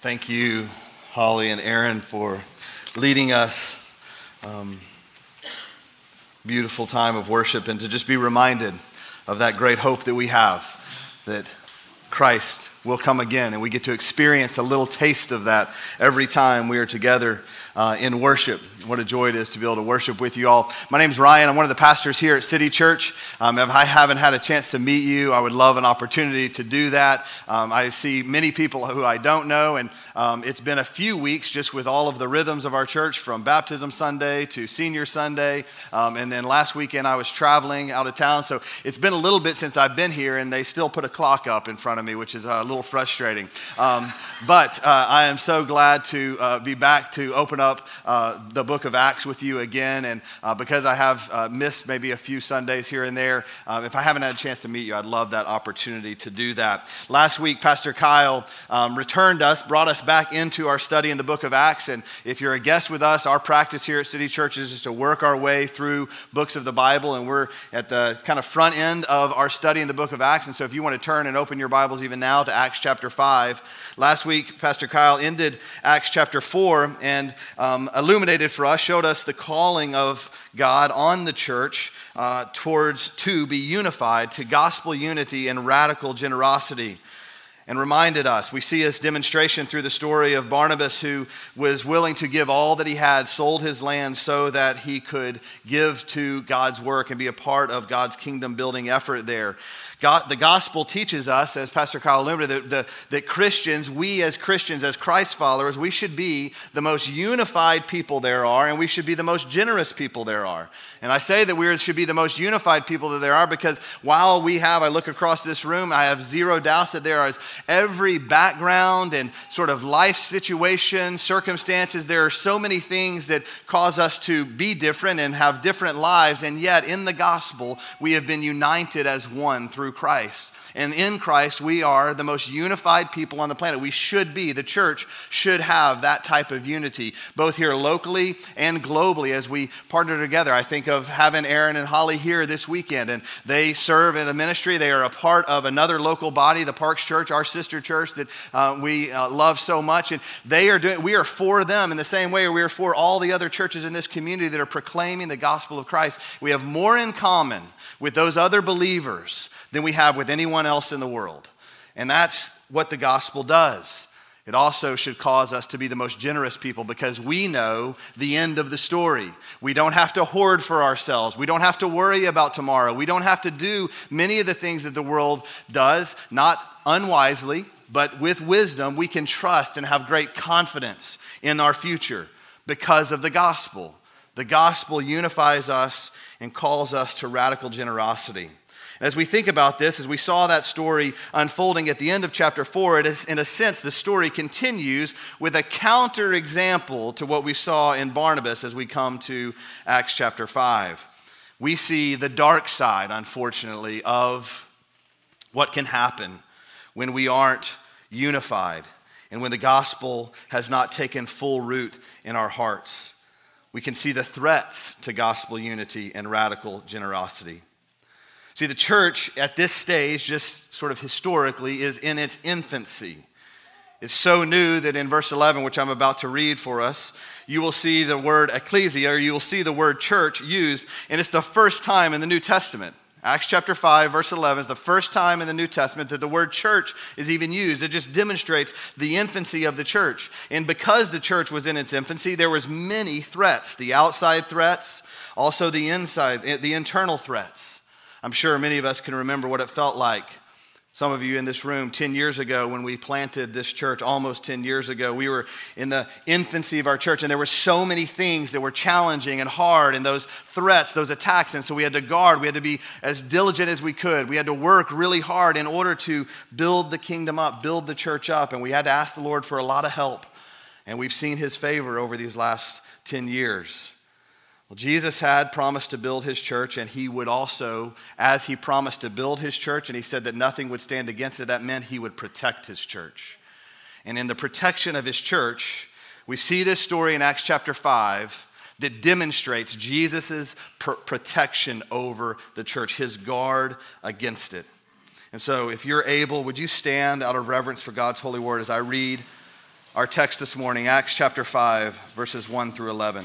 Thank you, Holly and Aaron, for leading us. Um, beautiful time of worship, and to just be reminded of that great hope that we have that Christ will come again, and we get to experience a little taste of that every time we are together uh, in worship. What a joy it is to be able to worship with you all. My name is Ryan. I'm one of the pastors here at City Church. Um, if I haven't had a chance to meet you, I would love an opportunity to do that. Um, I see many people who I don't know, and um, it's been a few weeks just with all of the rhythms of our church from Baptism Sunday to Senior Sunday. Um, and then last weekend I was traveling out of town, so it's been a little bit since I've been here, and they still put a clock up in front of me, which is a little frustrating. Um, but uh, I am so glad to uh, be back to open up uh, the book of Acts with you again. And uh, because I have uh, missed maybe a few Sundays here and there, uh, if I haven't had a chance to meet you, I'd love that opportunity to do that. Last week, Pastor Kyle um, returned us, brought us back into our study in the book of Acts. And if you're a guest with us, our practice here at City Church is just to work our way through books of the Bible. And we're at the kind of front end of our study in the book of Acts. And so if you want to turn and open your Bibles even now to Acts chapter 5, last week, Pastor Kyle ended Acts chapter 4. And um, illuminated for us, showed us the calling of God on the church uh, towards to be unified, to gospel unity and radical generosity. And reminded us, we see this demonstration through the story of Barnabas, who was willing to give all that he had, sold his land so that he could give to God's work and be a part of God's kingdom building effort there. God, the gospel teaches us, as Pastor Kyle alluded, that, that, that Christians, we as Christians, as Christ followers, we should be the most unified people there are, and we should be the most generous people there are. And I say that we should be the most unified people that there are because while we have, I look across this room, I have zero doubts that there is every background and sort of life situation, circumstances, there are so many things that cause us to be different and have different lives, and yet in the gospel, we have been united as one through through Christ. And in Christ, we are the most unified people on the planet. We should be. The church should have that type of unity, both here locally and globally as we partner together. I think of having Aaron and Holly here this weekend, and they serve in a ministry. They are a part of another local body, the Parks Church, our sister church that uh, we uh, love so much. And they are doing, we are for them in the same way we are for all the other churches in this community that are proclaiming the gospel of Christ. We have more in common with those other believers than we have with anyone else in the world. And that's what the gospel does. It also should cause us to be the most generous people because we know the end of the story. We don't have to hoard for ourselves. We don't have to worry about tomorrow. We don't have to do many of the things that the world does, not unwisely, but with wisdom. We can trust and have great confidence in our future because of the gospel. The gospel unifies us and calls us to radical generosity. As we think about this, as we saw that story unfolding at the end of chapter 4, it is, in a sense, the story continues with a counter example to what we saw in Barnabas as we come to Acts chapter 5. We see the dark side, unfortunately, of what can happen when we aren't unified and when the gospel has not taken full root in our hearts. We can see the threats to gospel unity and radical generosity. See, the church at this stage, just sort of historically, is in its infancy. It's so new that in verse 11, which I'm about to read for us, you will see the word ecclesia, or you will see the word church used, and it's the first time in the New Testament. Acts chapter 5, verse 11 is the first time in the New Testament that the word church is even used. It just demonstrates the infancy of the church. And because the church was in its infancy, there was many threats, the outside threats, also the inside, the internal threats. I'm sure many of us can remember what it felt like. Some of you in this room, 10 years ago, when we planted this church, almost 10 years ago, we were in the infancy of our church, and there were so many things that were challenging and hard, and those threats, those attacks. And so we had to guard, we had to be as diligent as we could. We had to work really hard in order to build the kingdom up, build the church up, and we had to ask the Lord for a lot of help. And we've seen his favor over these last 10 years. Well, Jesus had promised to build his church, and he would also, as he promised to build his church, and he said that nothing would stand against it, that meant he would protect his church. And in the protection of his church, we see this story in Acts chapter 5 that demonstrates Jesus' pr- protection over the church, his guard against it. And so, if you're able, would you stand out of reverence for God's holy word as I read our text this morning, Acts chapter 5, verses 1 through 11.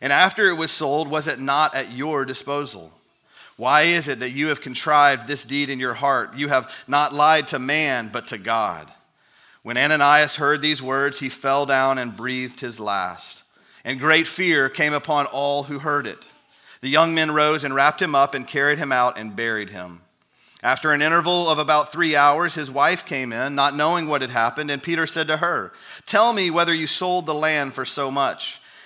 And after it was sold, was it not at your disposal? Why is it that you have contrived this deed in your heart? You have not lied to man, but to God. When Ananias heard these words, he fell down and breathed his last. And great fear came upon all who heard it. The young men rose and wrapped him up and carried him out and buried him. After an interval of about three hours, his wife came in, not knowing what had happened, and Peter said to her, Tell me whether you sold the land for so much.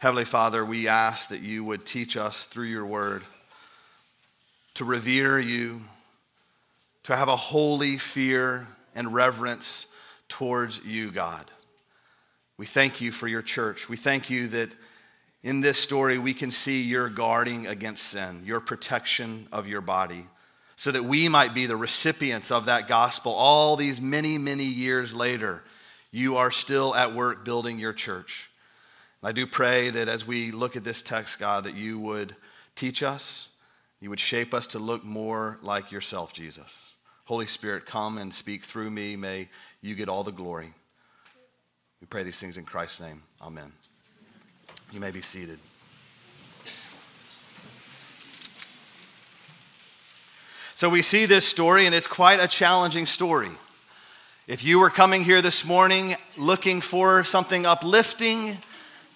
Heavenly Father, we ask that you would teach us through your word to revere you, to have a holy fear and reverence towards you, God. We thank you for your church. We thank you that in this story, we can see your guarding against sin, your protection of your body, so that we might be the recipients of that gospel all these many, many years later. You are still at work building your church. I do pray that as we look at this text, God, that you would teach us, you would shape us to look more like yourself, Jesus. Holy Spirit, come and speak through me. May you get all the glory. We pray these things in Christ's name. Amen. You may be seated. So we see this story, and it's quite a challenging story. If you were coming here this morning looking for something uplifting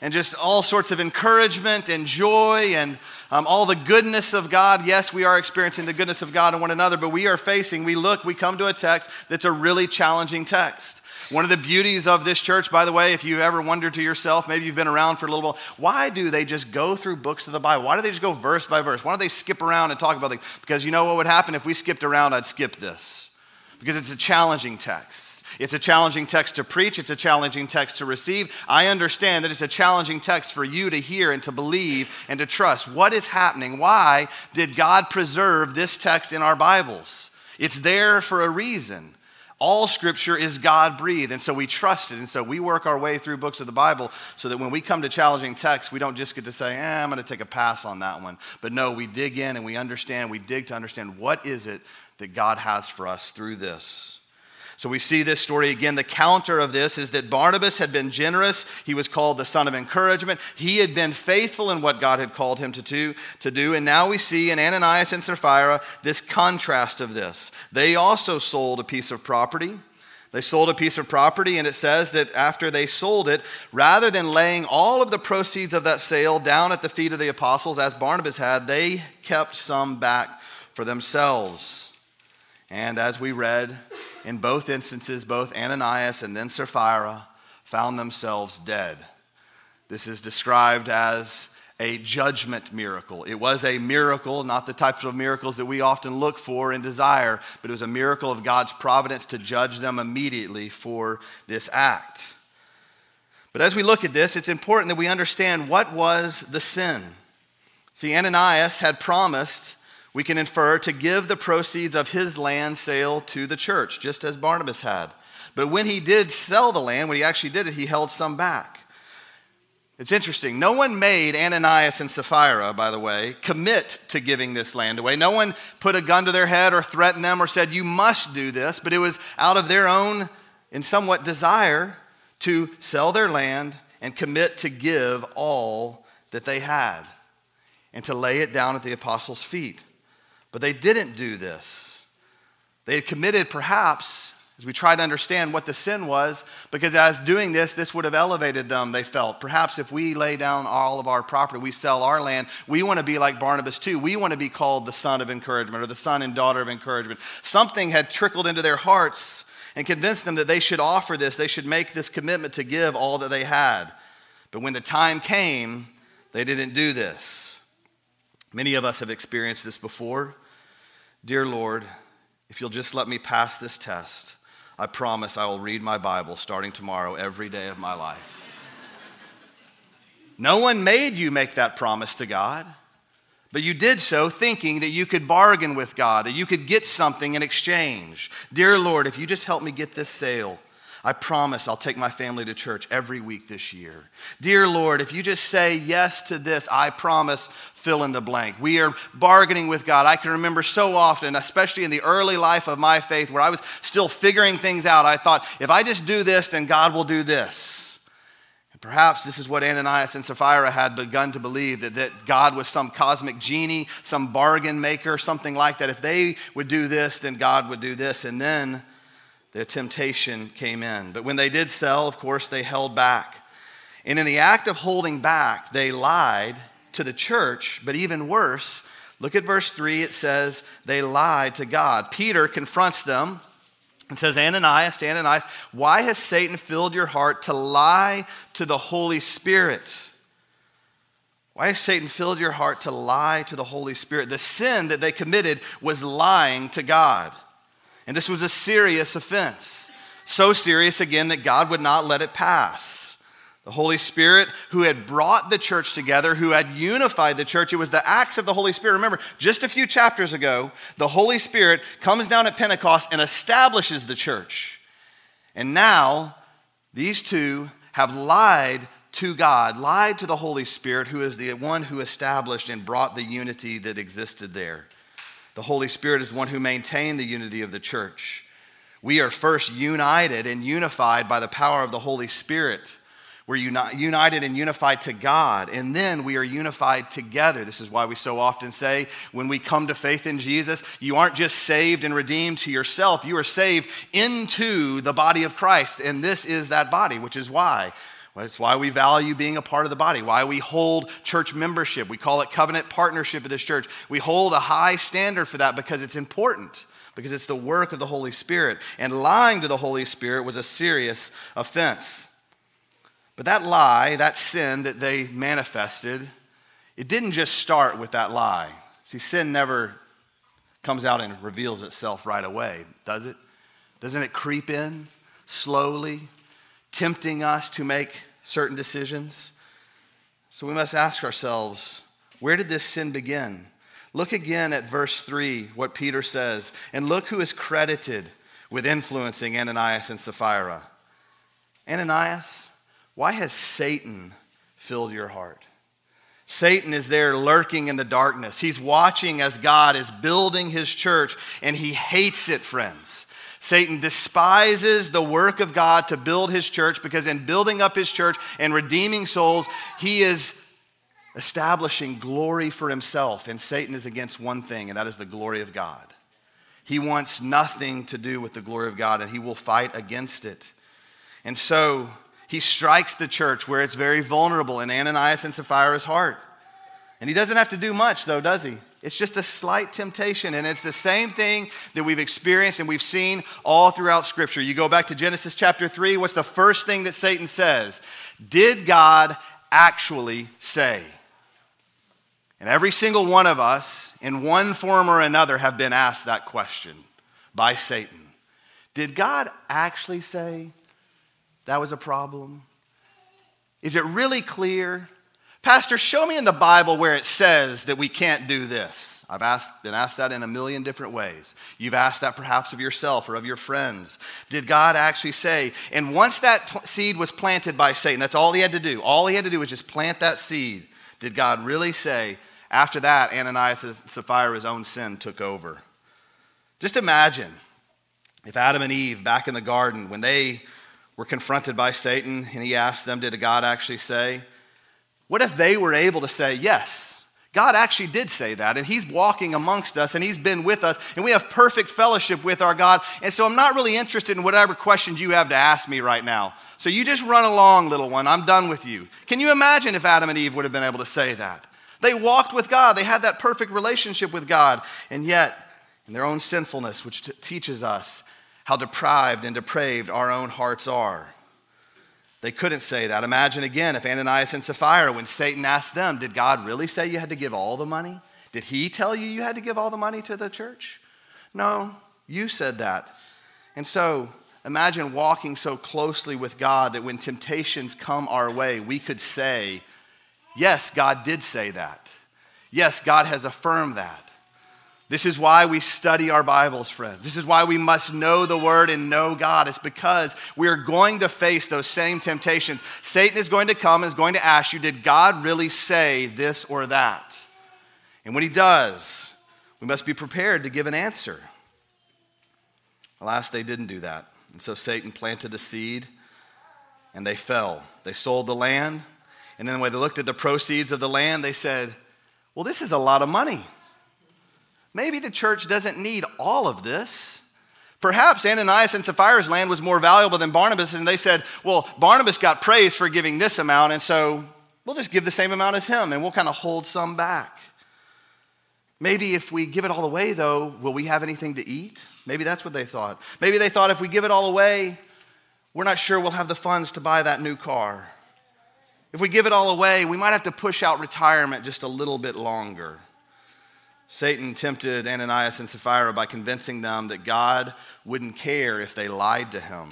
and just all sorts of encouragement and joy and um, all the goodness of God, yes, we are experiencing the goodness of God in one another, but we are facing, we look, we come to a text that's a really challenging text. One of the beauties of this church, by the way, if you've ever wondered to yourself, maybe you've been around for a little while, why do they just go through books of the Bible? Why do they just go verse by verse? Why don't they skip around and talk about things? Because you know what would happen if we skipped around, I'd skip this. Because it's a challenging text. It's a challenging text to preach, it's a challenging text to receive. I understand that it's a challenging text for you to hear and to believe and to trust. What is happening? Why did God preserve this text in our Bibles? It's there for a reason. All scripture is God breathed, and so we trust it. And so we work our way through books of the Bible so that when we come to challenging texts, we don't just get to say, eh, I'm going to take a pass on that one. But no, we dig in and we understand, we dig to understand what is it that God has for us through this. So we see this story again. The counter of this is that Barnabas had been generous. He was called the son of encouragement. He had been faithful in what God had called him to do, to do. And now we see in Ananias and Sapphira this contrast of this. They also sold a piece of property. They sold a piece of property, and it says that after they sold it, rather than laying all of the proceeds of that sale down at the feet of the apostles, as Barnabas had, they kept some back for themselves. And as we read, in both instances, both Ananias and then Sapphira found themselves dead. This is described as a judgment miracle. It was a miracle, not the types of miracles that we often look for and desire, but it was a miracle of God's providence to judge them immediately for this act. But as we look at this, it's important that we understand what was the sin. See, Ananias had promised we can infer to give the proceeds of his land sale to the church, just as Barnabas had. But when he did sell the land, when he actually did it, he held some back. It's interesting. No one made Ananias and Sapphira, by the way, commit to giving this land away. No one put a gun to their head or threatened them or said, You must do this. But it was out of their own, in somewhat, desire to sell their land and commit to give all that they had and to lay it down at the apostles' feet. But they didn't do this. They had committed, perhaps, as we try to understand what the sin was, because as doing this, this would have elevated them, they felt. Perhaps if we lay down all of our property, we sell our land, we want to be like Barnabas too. We want to be called the son of encouragement or the son and daughter of encouragement. Something had trickled into their hearts and convinced them that they should offer this, they should make this commitment to give all that they had. But when the time came, they didn't do this. Many of us have experienced this before. Dear Lord, if you'll just let me pass this test, I promise I will read my Bible starting tomorrow every day of my life. no one made you make that promise to God, but you did so thinking that you could bargain with God, that you could get something in exchange. Dear Lord, if you just help me get this sale, I promise I'll take my family to church every week this year. Dear Lord, if you just say yes to this, I promise fill in the blank. We are bargaining with God. I can remember so often, especially in the early life of my faith, where I was still figuring things out. I thought, if I just do this, then God will do this. And perhaps this is what Ananias and Sapphira had begun to believe that, that God was some cosmic genie, some bargain maker, something like that. If they would do this, then God would do this. And then their temptation came in. But when they did sell, of course, they held back. And in the act of holding back, they lied to the church, but even worse, look at verse 3. It says, they lied to God. Peter confronts them and says, Ananias, Ananias, why has Satan filled your heart to lie to the Holy Spirit? Why has Satan filled your heart to lie to the Holy Spirit? The sin that they committed was lying to God. And this was a serious offense. So serious, again, that God would not let it pass. The Holy Spirit, who had brought the church together, who had unified the church. It was the acts of the Holy Spirit. Remember, just a few chapters ago, the Holy Spirit comes down at Pentecost and establishes the church. And now, these two have lied to God, lied to the Holy Spirit, who is the one who established and brought the unity that existed there. The Holy Spirit is the one who maintained the unity of the church. We are first united and unified by the power of the Holy Spirit. We're united and unified to God, and then we are unified together. This is why we so often say when we come to faith in Jesus, you aren't just saved and redeemed to yourself, you are saved into the body of Christ, and this is that body, which is why. That's why we value being a part of the body, why we hold church membership. We call it covenant partnership of this church. We hold a high standard for that because it's important, because it's the work of the Holy Spirit. And lying to the Holy Spirit was a serious offense. But that lie, that sin that they manifested, it didn't just start with that lie. See, sin never comes out and reveals itself right away, does it? Doesn't it creep in slowly, tempting us to make certain decisions? So we must ask ourselves where did this sin begin? Look again at verse 3, what Peter says, and look who is credited with influencing Ananias and Sapphira. Ananias, why has Satan filled your heart? Satan is there lurking in the darkness. He's watching as God is building his church, and he hates it, friends. Satan despises the work of God to build his church because, in building up his church and redeeming souls, he is establishing glory for himself. And Satan is against one thing, and that is the glory of God. He wants nothing to do with the glory of God, and he will fight against it. And so, he strikes the church where it's very vulnerable in Ananias and Sapphira's heart. And he doesn't have to do much, though, does he? It's just a slight temptation. And it's the same thing that we've experienced and we've seen all throughout Scripture. You go back to Genesis chapter 3, what's the first thing that Satan says? Did God actually say? And every single one of us, in one form or another, have been asked that question by Satan. Did God actually say? That was a problem. Is it really clear? Pastor, show me in the Bible where it says that we can't do this. I've asked, been asked that in a million different ways. You've asked that perhaps of yourself or of your friends. Did God actually say? And once that seed was planted by Satan, that's all he had to do. All he had to do was just plant that seed. Did God really say? After that, Ananias and Sapphira's own sin took over. Just imagine if Adam and Eve back in the garden, when they were confronted by Satan and he asked them, Did God actually say? What if they were able to say, Yes, God actually did say that, and He's walking amongst us, and He's been with us, and we have perfect fellowship with our God. And so I'm not really interested in whatever questions you have to ask me right now. So you just run along, little one. I'm done with you. Can you imagine if Adam and Eve would have been able to say that? They walked with God, they had that perfect relationship with God, and yet, in their own sinfulness, which t- teaches us how deprived and depraved our own hearts are. They couldn't say that. Imagine again if Ananias and Sapphira, when Satan asked them, Did God really say you had to give all the money? Did he tell you you had to give all the money to the church? No, you said that. And so imagine walking so closely with God that when temptations come our way, we could say, Yes, God did say that. Yes, God has affirmed that. This is why we study our Bibles, friends. This is why we must know the Word and know God. It's because we are going to face those same temptations. Satan is going to come and is going to ask you, Did God really say this or that? And when he does, we must be prepared to give an answer. Alas, they didn't do that. And so Satan planted the seed and they fell. They sold the land. And then when they looked at the proceeds of the land, they said, Well, this is a lot of money. Maybe the church doesn't need all of this. Perhaps Ananias and Sapphira's land was more valuable than Barnabas, and they said, Well, Barnabas got praise for giving this amount, and so we'll just give the same amount as him, and we'll kind of hold some back. Maybe if we give it all away, though, will we have anything to eat? Maybe that's what they thought. Maybe they thought if we give it all away, we're not sure we'll have the funds to buy that new car. If we give it all away, we might have to push out retirement just a little bit longer. Satan tempted Ananias and Sapphira by convincing them that God wouldn't care if they lied to him.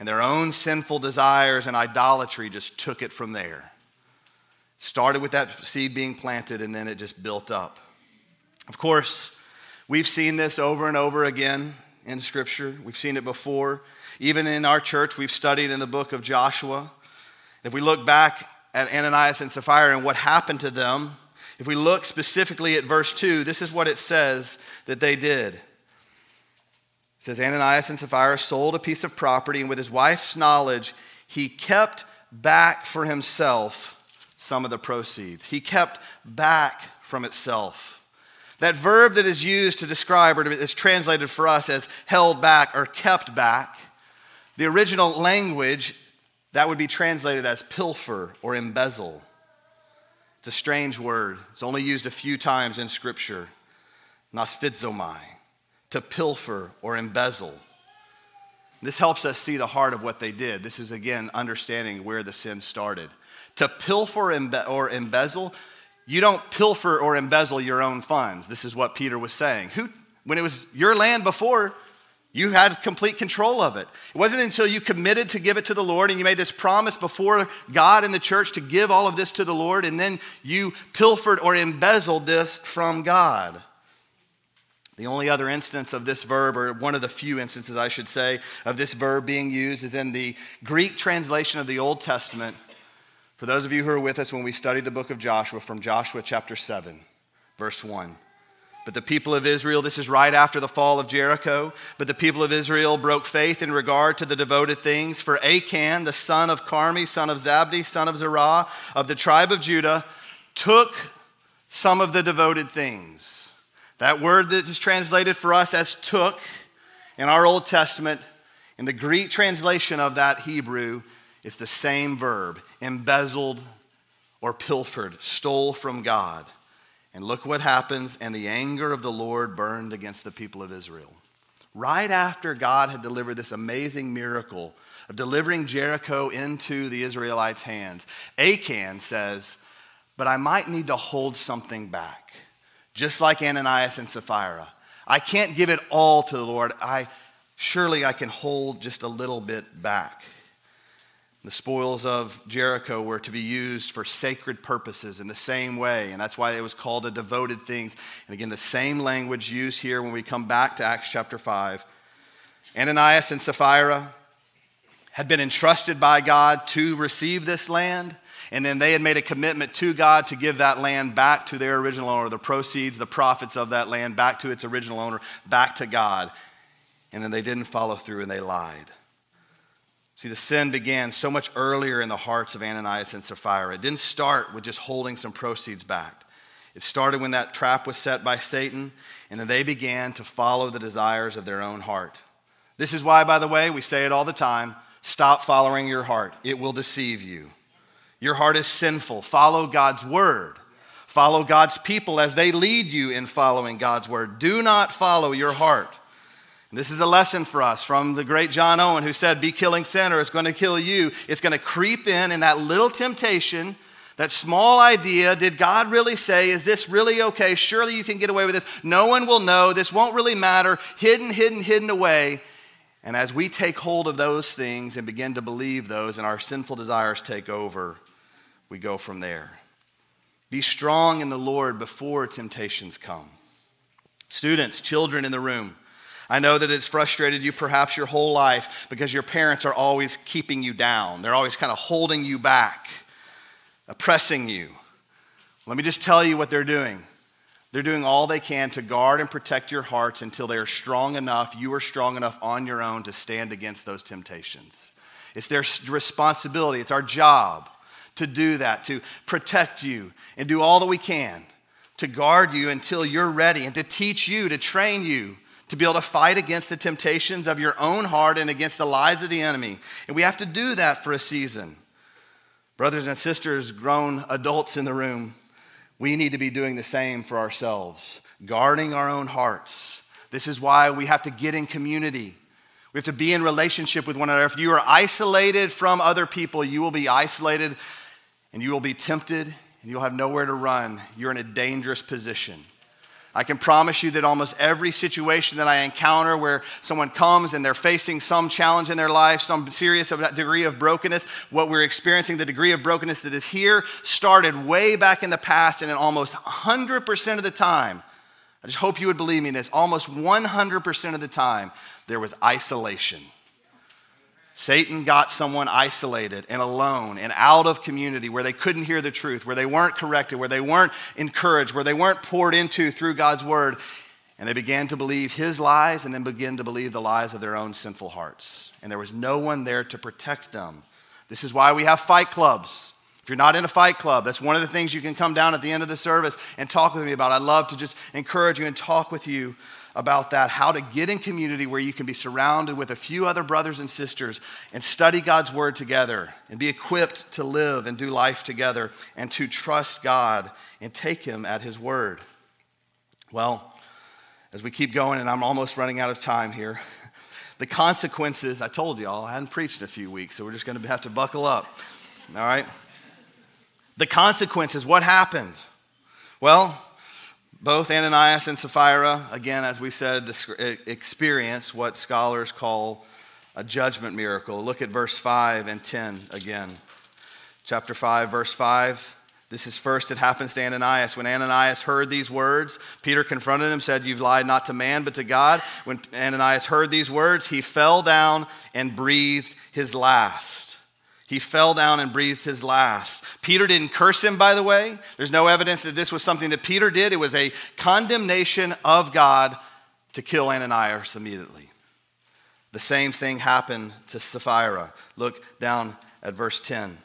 And their own sinful desires and idolatry just took it from there. Started with that seed being planted, and then it just built up. Of course, we've seen this over and over again in Scripture. We've seen it before. Even in our church, we've studied in the book of Joshua. If we look back at Ananias and Sapphira and what happened to them, if we look specifically at verse 2, this is what it says that they did. It says Ananias and Sapphira sold a piece of property, and with his wife's knowledge, he kept back for himself some of the proceeds. He kept back from itself. That verb that is used to describe or is translated for us as held back or kept back, the original language, that would be translated as pilfer or embezzle. It's a strange word. It's only used a few times in Scripture. Nosphizomai, to pilfer or embezzle. This helps us see the heart of what they did. This is, again, understanding where the sin started. To pilfer or embezzle, you don't pilfer or embezzle your own funds. This is what Peter was saying. Who, when it was your land before, you had complete control of it. It wasn't until you committed to give it to the Lord and you made this promise before God and the church to give all of this to the Lord, and then you pilfered or embezzled this from God. The only other instance of this verb, or one of the few instances, I should say, of this verb being used is in the Greek translation of the Old Testament. For those of you who are with us when we studied the book of Joshua, from Joshua chapter 7, verse 1. But the people of Israel, this is right after the fall of Jericho, but the people of Israel broke faith in regard to the devoted things. For Achan, the son of Carmi, son of Zabdi, son of Zerah, of the tribe of Judah, took some of the devoted things. That word that is translated for us as took in our Old Testament, in the Greek translation of that Hebrew, is the same verb embezzled or pilfered, stole from God. And look what happens. And the anger of the Lord burned against the people of Israel. Right after God had delivered this amazing miracle of delivering Jericho into the Israelites' hands, Achan says, But I might need to hold something back, just like Ananias and Sapphira. I can't give it all to the Lord. I surely I can hold just a little bit back. The spoils of Jericho were to be used for sacred purposes in the same way, and that's why it was called a devoted things. And again, the same language used here when we come back to Acts chapter 5. Ananias and Sapphira had been entrusted by God to receive this land, and then they had made a commitment to God to give that land back to their original owner, the proceeds, the profits of that land back to its original owner, back to God. And then they didn't follow through and they lied. See, the sin began so much earlier in the hearts of Ananias and Sapphira. It didn't start with just holding some proceeds back. It started when that trap was set by Satan, and then they began to follow the desires of their own heart. This is why, by the way, we say it all the time stop following your heart, it will deceive you. Your heart is sinful. Follow God's word. Follow God's people as they lead you in following God's word. Do not follow your heart. This is a lesson for us from the great John Owen who said, Be killing sin or it's going to kill you. It's going to creep in, and that little temptation, that small idea, did God really say, Is this really okay? Surely you can get away with this. No one will know. This won't really matter. Hidden, hidden, hidden away. And as we take hold of those things and begin to believe those, and our sinful desires take over, we go from there. Be strong in the Lord before temptations come. Students, children in the room, I know that it's frustrated you perhaps your whole life because your parents are always keeping you down. They're always kind of holding you back, oppressing you. Let me just tell you what they're doing. They're doing all they can to guard and protect your hearts until they are strong enough, you are strong enough on your own to stand against those temptations. It's their responsibility, it's our job to do that, to protect you and do all that we can to guard you until you're ready and to teach you, to train you to be able to fight against the temptations of your own heart and against the lies of the enemy. And we have to do that for a season. Brothers and sisters, grown adults in the room, we need to be doing the same for ourselves, guarding our own hearts. This is why we have to get in community. We have to be in relationship with one another. If you are isolated from other people, you will be isolated and you will be tempted and you'll have nowhere to run. You're in a dangerous position. I can promise you that almost every situation that I encounter where someone comes and they're facing some challenge in their life, some serious degree of brokenness, what we're experiencing, the degree of brokenness that is here, started way back in the past, and in almost 100% of the time, I just hope you would believe me in this, almost 100% of the time, there was isolation. Satan got someone isolated and alone and out of community where they couldn't hear the truth, where they weren't corrected, where they weren't encouraged, where they weren't poured into through God's word. And they began to believe his lies and then begin to believe the lies of their own sinful hearts. And there was no one there to protect them. This is why we have fight clubs. If you're not in a fight club, that's one of the things you can come down at the end of the service and talk with me about. I'd love to just encourage you and talk with you about that, how to get in community where you can be surrounded with a few other brothers and sisters and study God's word together and be equipped to live and do life together and to trust God and take Him at His word. Well, as we keep going, and I'm almost running out of time here, the consequences, I told y'all, I hadn't preached in a few weeks, so we're just to have to buckle up. All right? The consequences, what happened? Well, both Ananias and Sapphira, again, as we said, experience what scholars call a judgment miracle. Look at verse 5 and 10 again. Chapter 5, verse 5. This is first, it happens to Ananias. When Ananias heard these words, Peter confronted him, said, You've lied not to man, but to God. When Ananias heard these words, he fell down and breathed his last. He fell down and breathed his last. Peter didn't curse him, by the way. There's no evidence that this was something that Peter did. It was a condemnation of God to kill Ananias immediately. The same thing happened to Sapphira. Look down at verse 10.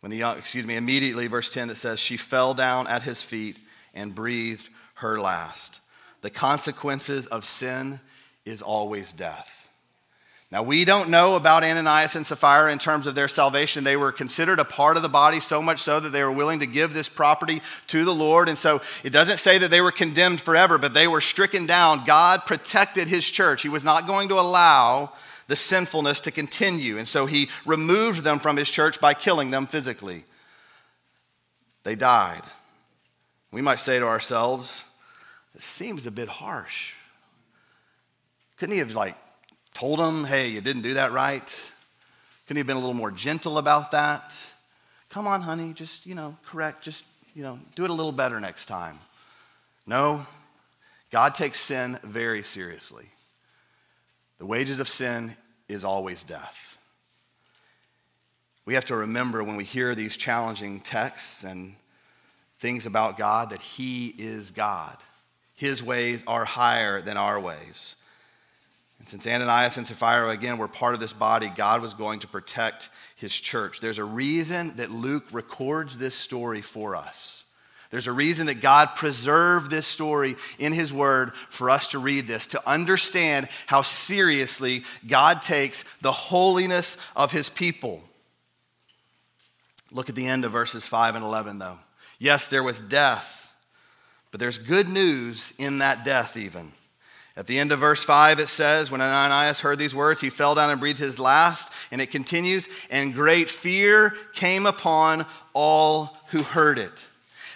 When the young, excuse me, immediately, verse 10, it says, She fell down at his feet and breathed her last. The consequences of sin is always death. Now, we don't know about Ananias and Sapphira in terms of their salvation. They were considered a part of the body, so much so that they were willing to give this property to the Lord. And so it doesn't say that they were condemned forever, but they were stricken down. God protected his church. He was not going to allow the sinfulness to continue. And so he removed them from his church by killing them physically. They died. We might say to ourselves, it seems a bit harsh. Couldn't he have, like, told him, hey, you didn't do that right? Couldn't he have been a little more gentle about that? Come on, honey, just, you know, correct, just, you know, do it a little better next time. No, God takes sin very seriously. The wages of sin is always death. We have to remember when we hear these challenging texts and things about God that He is God. His ways are higher than our ways. And since Ananias and Sapphira, again, were part of this body, God was going to protect his church. There's a reason that Luke records this story for us. There's a reason that God preserved this story in His Word for us to read this, to understand how seriously God takes the holiness of His people. Look at the end of verses 5 and 11, though. Yes, there was death, but there's good news in that death, even. At the end of verse 5, it says, When Ananias heard these words, he fell down and breathed his last. And it continues, And great fear came upon all who heard it.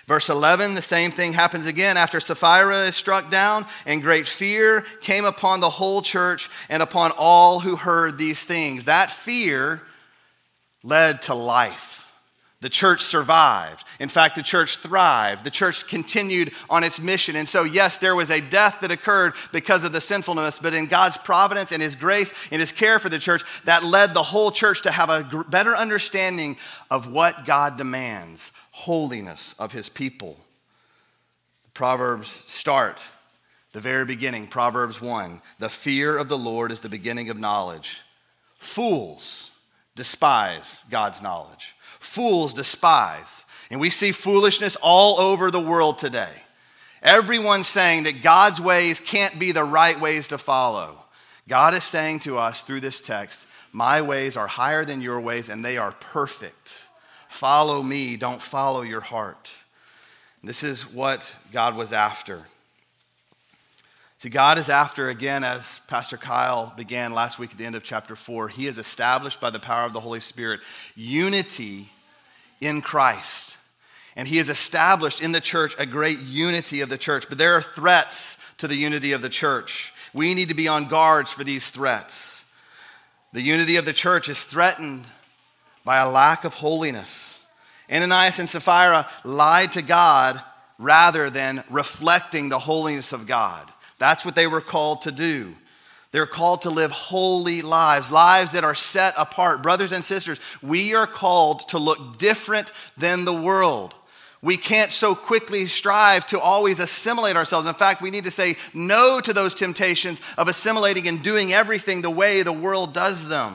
Verse 11, the same thing happens again after Sapphira is struck down, and great fear came upon the whole church and upon all who heard these things. That fear led to life. The church survived. In fact, the church thrived. The church continued on its mission. And so, yes, there was a death that occurred because of the sinfulness, but in God's providence and His grace and His care for the church, that led the whole church to have a better understanding of what God demands holiness of His people. Proverbs start the very beginning, Proverbs 1. The fear of the Lord is the beginning of knowledge. Fools despise God's knowledge fools despise. And we see foolishness all over the world today. Everyone saying that God's ways can't be the right ways to follow. God is saying to us through this text, My ways are higher than your ways, and they are perfect. Follow me, don't follow your heart. This is what God was after. See, God is after, again, as Pastor Kyle began last week at the end of chapter 4, he has established by the power of the Holy Spirit unity in Christ. And he has established in the church a great unity of the church. But there are threats to the unity of the church. We need to be on guards for these threats. The unity of the church is threatened by a lack of holiness. Ananias and Sapphira lied to God rather than reflecting the holiness of God. That's what they were called to do. They're called to live holy lives, lives that are set apart. Brothers and sisters, we are called to look different than the world. We can't so quickly strive to always assimilate ourselves. In fact, we need to say no to those temptations of assimilating and doing everything the way the world does them.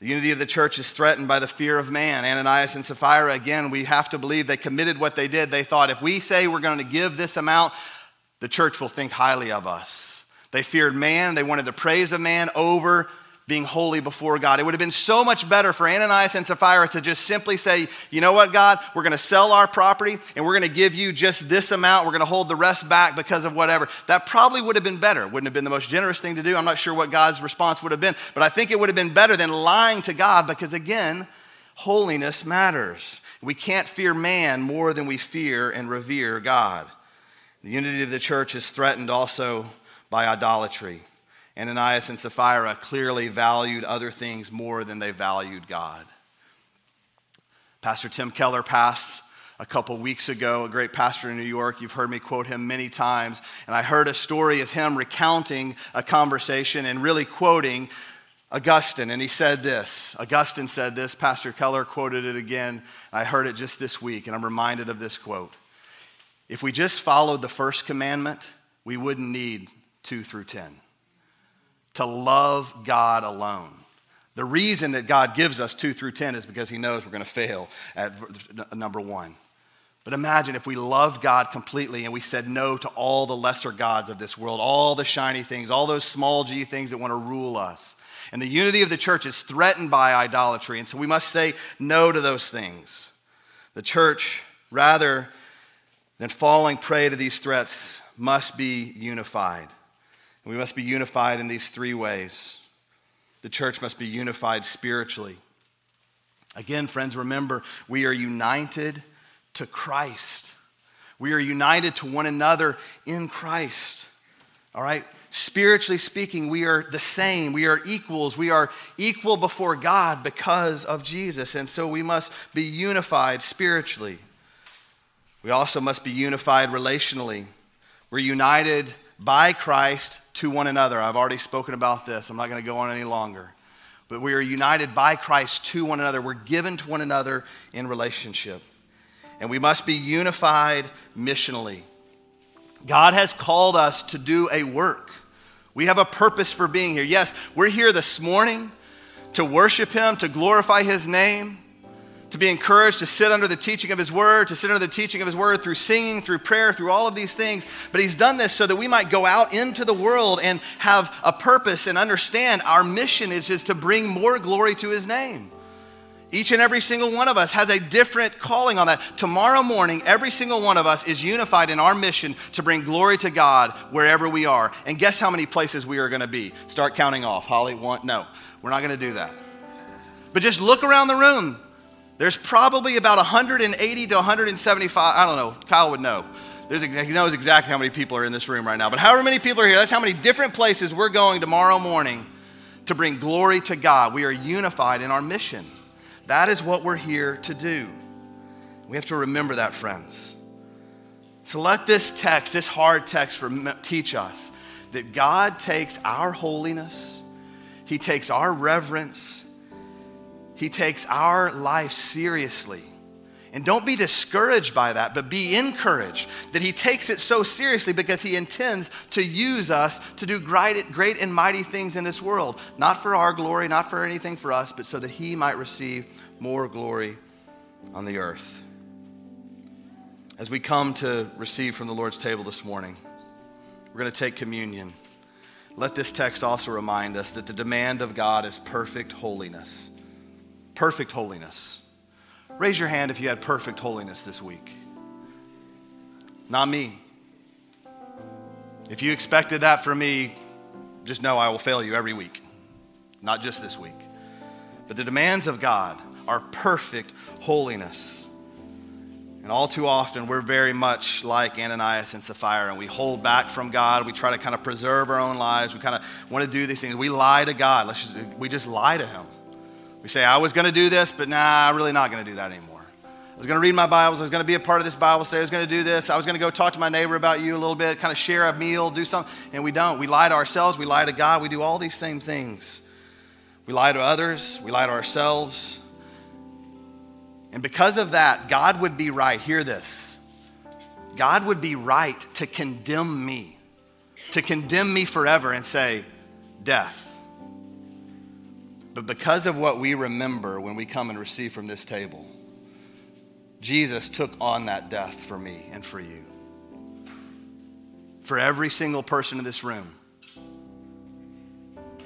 The unity of the church is threatened by the fear of man. Ananias and Sapphira, again, we have to believe they committed what they did. They thought if we say we're going to give this amount, the church will think highly of us. They feared man, they wanted the praise of man over being holy before God. It would have been so much better for Ananias and Sapphira to just simply say, you know what, God, we're going to sell our property and we're going to give you just this amount. We're going to hold the rest back because of whatever. That probably would have been better. Wouldn't have been the most generous thing to do. I'm not sure what God's response would have been, but I think it would have been better than lying to God because, again, holiness matters. We can't fear man more than we fear and revere God. The unity of the church is threatened also by idolatry. Ananias and Sapphira clearly valued other things more than they valued God. Pastor Tim Keller passed a couple weeks ago, a great pastor in New York. You've heard me quote him many times. And I heard a story of him recounting a conversation and really quoting Augustine. And he said this Augustine said this. Pastor Keller quoted it again. I heard it just this week, and I'm reminded of this quote. If we just followed the first commandment, we wouldn't need 2 through 10. To love God alone. The reason that God gives us 2 through 10 is because He knows we're going to fail at number one. But imagine if we loved God completely and we said no to all the lesser gods of this world, all the shiny things, all those small g things that want to rule us. And the unity of the church is threatened by idolatry. And so we must say no to those things. The church, rather than falling prey to these threats, must be unified. We must be unified in these three ways. The church must be unified spiritually. Again, friends, remember, we are united to Christ. We are united to one another in Christ. All right? Spiritually speaking, we are the same. We are equals. We are equal before God because of Jesus. And so we must be unified spiritually. We also must be unified relationally. We're united by Christ to one another. I've already spoken about this. I'm not going to go on any longer. But we are united by Christ to one another. We're given to one another in relationship. And we must be unified missionally. God has called us to do a work. We have a purpose for being here. Yes, we're here this morning to worship Him, to glorify His name, to be encouraged to sit under the teaching of His Word, to sit under the teaching of His Word through singing, through prayer, through all of these things. But He's done this so that we might go out into the world and have a purpose and understand our mission is just to bring more glory to His name. Each and every single one of us has a different calling on that. Tomorrow morning, every single one of us is unified in our mission to bring glory to God wherever we are. And guess how many places we are going to be? Start counting off. Holly, one? No, we're not going to do that. But just look around the room. There's probably about 180 to 175. I don't know. Kyle would know. There's, he knows exactly how many people are in this room right now. But however many people are here, that's how many different places we're going tomorrow morning to bring glory to God. We are unified in our mission. That is what we're here to do. We have to remember that, friends. So let this text, this hard text, teach us that God takes our holiness, He takes our reverence, he takes our life seriously. And don't be discouraged by that, but be encouraged that He takes it so seriously because He intends to use us to do great, great and mighty things in this world. Not for our glory, not for anything for us, but so that He might receive more glory on the earth. As we come to receive from the Lord's table this morning, we're going to take communion. Let this text also remind us that the demand of God is perfect holiness perfect holiness. Raise your hand if you had perfect holiness this week. Not me. If you expected that from me, just know I will fail you every week, not just this week. But the demands of God are perfect holiness. And all too often, we're very much like Ananias and Sapphira, and we hold back from God. We try to kind of preserve our own lives. We kind of want to do these things. We lie to God. Let's just, we just lie to Him. We say, I was going to do this, but nah, I'm really not going to do that anymore. I was going to read my Bibles. I was going to be a part of this Bible study. I was going to do this. I was going to go talk to my neighbor about you a little bit, kind of share a meal, do something. And we don't. We lie to ourselves. We lie to God. We do all these same things. We lie to others. We lie to ourselves. And because of that, God would be right. Hear this God would be right to condemn me, to condemn me forever and say, Death but because of what we remember when we come and receive from this table, Jesus took on that death for me and for you. For every single person in this room.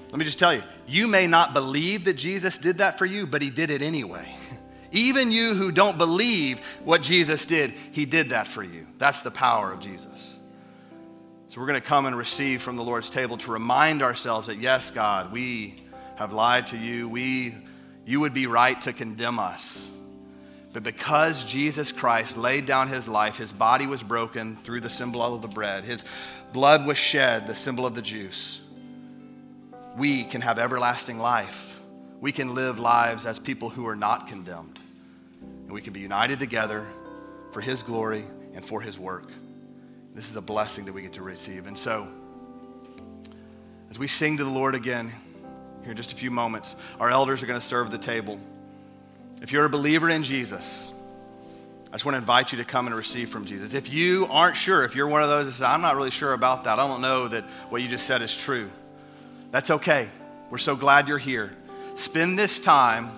Let me just tell you, you may not believe that Jesus did that for you, but he did it anyway. Even you who don't believe what Jesus did, he did that for you. That's the power of Jesus. So we're going to come and receive from the Lord's table to remind ourselves that, yes, God, we have lied to you, we, you would be right to condemn us. But because Jesus Christ laid down his life, his body was broken through the symbol of the bread, his blood was shed, the symbol of the juice, we can have everlasting life. We can live lives as people who are not condemned. And we can be united together for his glory and for his work. This is a blessing that we get to receive. And so, as we sing to the Lord again, here in just a few moments. Our elders are going to serve the table. If you're a believer in Jesus, I just want to invite you to come and receive from Jesus. If you aren't sure, if you're one of those that says, I'm not really sure about that, I don't know that what you just said is true, that's okay. We're so glad you're here. Spend this time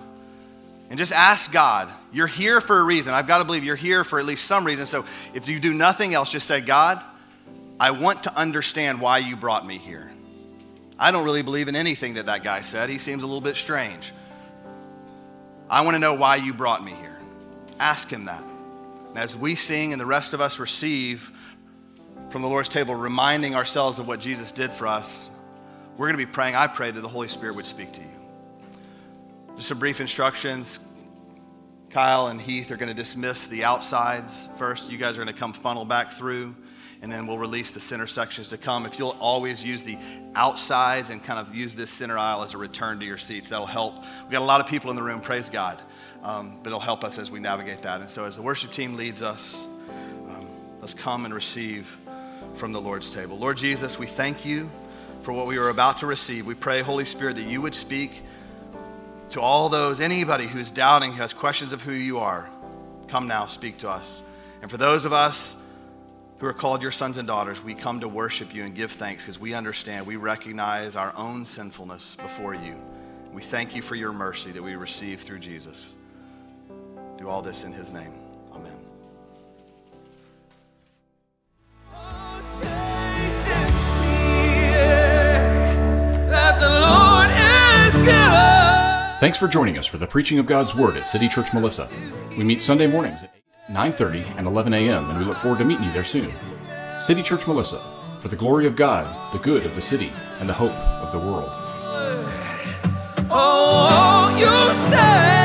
and just ask God. You're here for a reason. I've got to believe you're here for at least some reason. So if you do nothing else, just say, God, I want to understand why you brought me here. I don't really believe in anything that that guy said. He seems a little bit strange. I want to know why you brought me here. Ask him that. As we sing and the rest of us receive from the Lord's table, reminding ourselves of what Jesus did for us, we're going to be praying. I pray that the Holy Spirit would speak to you. Just some brief instructions. Kyle and Heath are going to dismiss the outsides first. You guys are going to come funnel back through and then we'll release the center sections to come. If you'll always use the outsides and kind of use this center aisle as a return to your seats, that'll help. We've got a lot of people in the room, praise God, um, but it'll help us as we navigate that. And so, as the worship team leads us, um, let's come and receive from the Lord's table. Lord Jesus, we thank you for what we are about to receive. We pray, Holy Spirit, that you would speak to all those, anybody who's doubting, who has questions of who you are. Come now, speak to us. And for those of us, who are called your sons and daughters, we come to worship you and give thanks because we understand, we recognize our own sinfulness before you. We thank you for your mercy that we receive through Jesus. Do all this in his name. Amen. Thanks for joining us for the preaching of God's Word at City Church Melissa. We meet Sunday mornings at 8, 9.30, and 11 a.m., and we look forward to meeting you there soon. City Church Melissa, for the glory of God, the good of the city, and the hope of the world. Oh, you say.